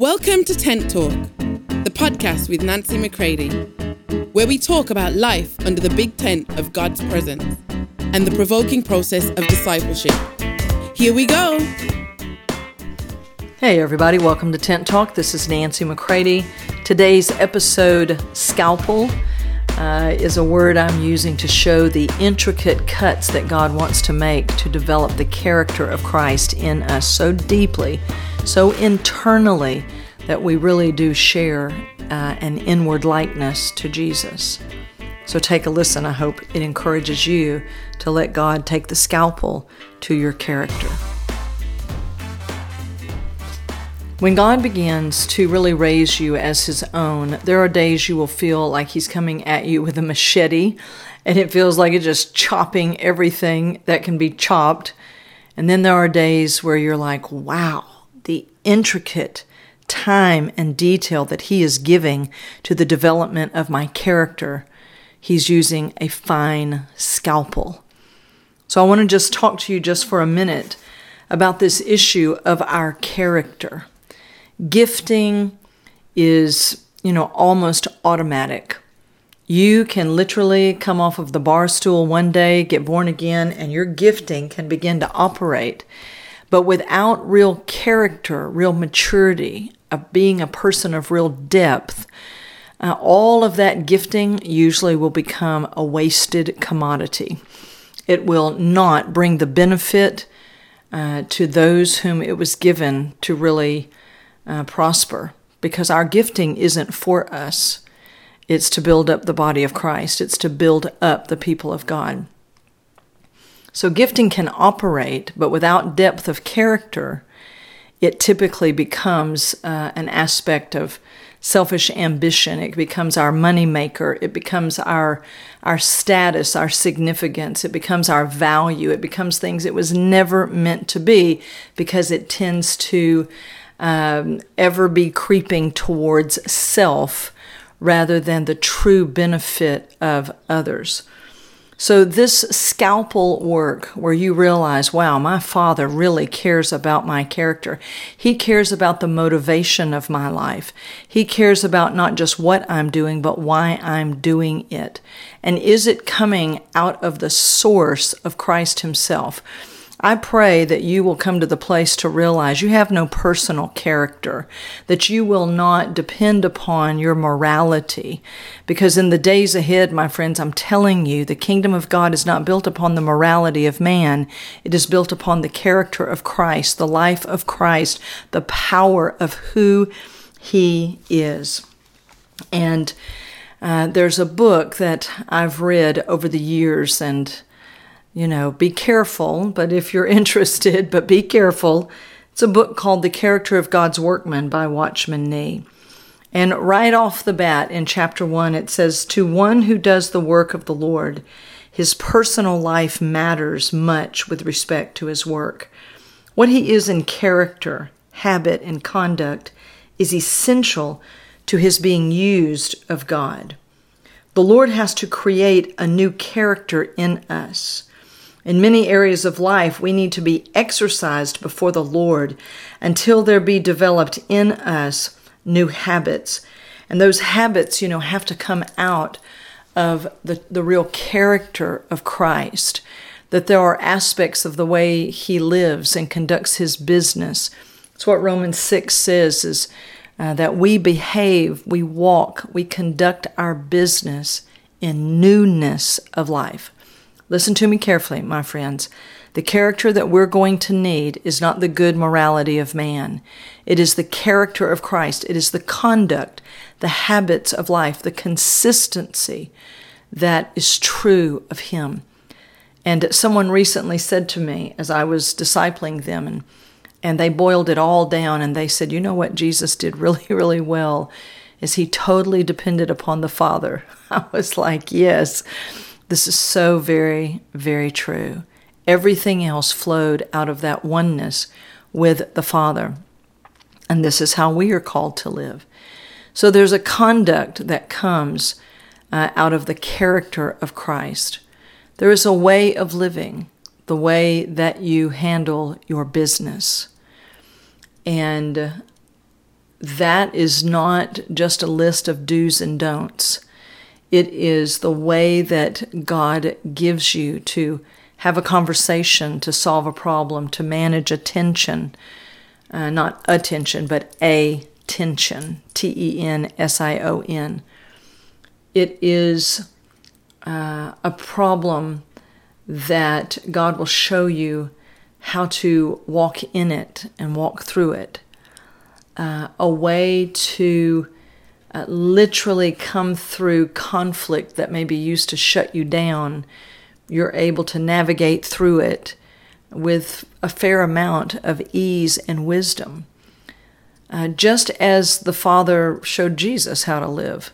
Welcome to Tent Talk, the podcast with Nancy McCready, where we talk about life under the big tent of God's presence and the provoking process of discipleship. Here we go. Hey, everybody, welcome to Tent Talk. This is Nancy McCready. Today's episode, Scalpel, uh, is a word I'm using to show the intricate cuts that God wants to make to develop the character of Christ in us so deeply, so internally, that we really do share uh, an inward likeness to Jesus. So take a listen. I hope it encourages you to let God take the scalpel to your character. When God begins to really raise you as His own, there are days you will feel like He's coming at you with a machete and it feels like it's just chopping everything that can be chopped. And then there are days where you're like, wow, the intricate time and detail that He is giving to the development of my character. He's using a fine scalpel. So I want to just talk to you just for a minute about this issue of our character gifting is, you know, almost automatic. You can literally come off of the bar stool one day, get born again, and your gifting can begin to operate. But without real character, real maturity, of being a person of real depth, uh, all of that gifting usually will become a wasted commodity. It will not bring the benefit uh, to those whom it was given to really uh, prosper because our gifting isn't for us. It's to build up the body of Christ, it's to build up the people of God. So, gifting can operate, but without depth of character, it typically becomes uh, an aspect of selfish ambition. It becomes our moneymaker. It becomes our our status, our significance. It becomes our value. It becomes things it was never meant to be because it tends to um, ever be creeping towards self rather than the true benefit of others. So, this scalpel work where you realize, wow, my father really cares about my character. He cares about the motivation of my life. He cares about not just what I'm doing, but why I'm doing it. And is it coming out of the source of Christ Himself? I pray that you will come to the place to realize you have no personal character, that you will not depend upon your morality. Because in the days ahead, my friends, I'm telling you, the kingdom of God is not built upon the morality of man, it is built upon the character of Christ, the life of Christ, the power of who he is. And uh, there's a book that I've read over the years, and you know, be careful, but if you're interested, but be careful. It's a book called The Character of God's Workman by Watchman Nee. And right off the bat in chapter one, it says, To one who does the work of the Lord, his personal life matters much with respect to his work. What he is in character, habit, and conduct is essential to his being used of God. The Lord has to create a new character in us. In many areas of life, we need to be exercised before the Lord until there be developed in us new habits. And those habits, you know, have to come out of the, the real character of Christ. That there are aspects of the way he lives and conducts his business. It's what Romans 6 says is uh, that we behave, we walk, we conduct our business in newness of life. Listen to me carefully, my friends. The character that we're going to need is not the good morality of man. It is the character of Christ. It is the conduct, the habits of life, the consistency that is true of Him. And someone recently said to me as I was discipling them, and, and they boiled it all down, and they said, You know what Jesus did really, really well? Is He totally depended upon the Father. I was like, Yes. This is so very, very true. Everything else flowed out of that oneness with the Father. And this is how we are called to live. So there's a conduct that comes uh, out of the character of Christ. There is a way of living, the way that you handle your business. And that is not just a list of do's and don'ts. It is the way that God gives you to have a conversation, to solve a problem, to manage a tension. Uh, not attention, but a tension. T E N S I O N. It is uh, a problem that God will show you how to walk in it and walk through it. Uh, a way to uh, literally come through conflict that maybe used to shut you down. You're able to navigate through it with a fair amount of ease and wisdom. Uh, just as the Father showed Jesus how to live,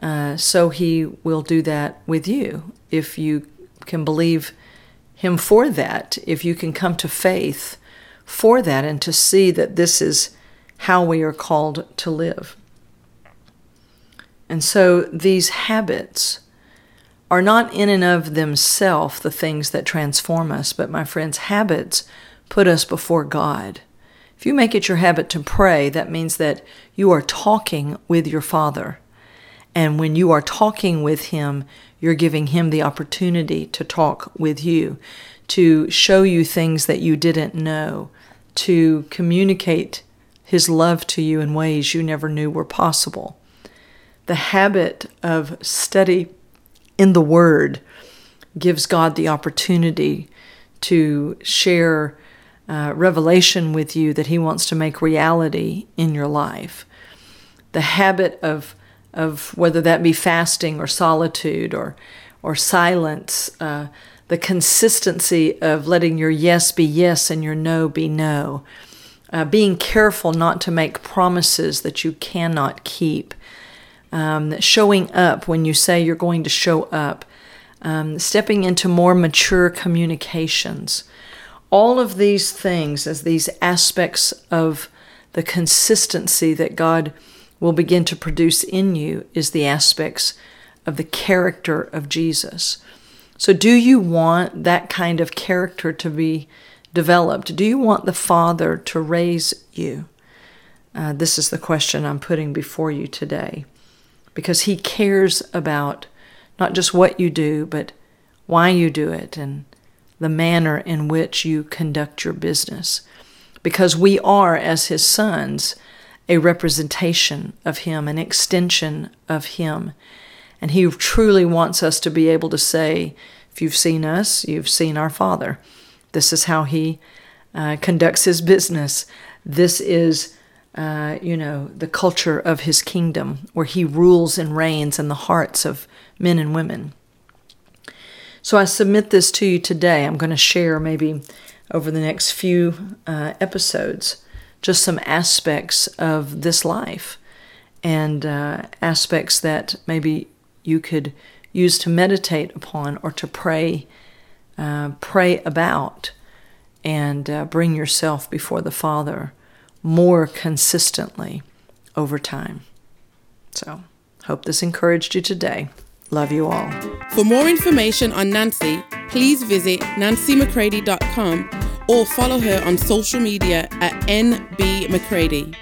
uh, so He will do that with you if you can believe Him for that, if you can come to faith for that and to see that this is how we are called to live. And so these habits are not in and of themselves the things that transform us, but my friends, habits put us before God. If you make it your habit to pray, that means that you are talking with your Father. And when you are talking with Him, you're giving Him the opportunity to talk with you, to show you things that you didn't know, to communicate His love to you in ways you never knew were possible. The habit of study in the Word gives God the opportunity to share uh, revelation with you that He wants to make reality in your life. The habit of of whether that be fasting or solitude or or silence, uh, the consistency of letting your yes be yes and your no be no, uh, being careful not to make promises that you cannot keep, um, showing up when you say you're going to show up, um, stepping into more mature communications. All of these things, as these aspects of the consistency that God will begin to produce in you, is the aspects of the character of Jesus. So, do you want that kind of character to be developed? Do you want the Father to raise you? Uh, this is the question I'm putting before you today because He cares about not just what you do, but why you do it and the manner in which you conduct your business. Because we are, as His sons, a representation of Him, an extension of Him. And He truly wants us to be able to say, if you've seen us, you've seen our Father. This is how He uh, conducts His business. This is uh, you know, the culture of his kingdom, where he rules and reigns in the hearts of men and women. So I submit this to you today. I'm going to share maybe over the next few uh, episodes just some aspects of this life and uh, aspects that maybe you could use to meditate upon or to pray uh, pray about and uh, bring yourself before the Father more consistently over time. So, hope this encouraged you today. Love you all. For more information on Nancy, please visit nancymccready.com or follow her on social media at NB McCready.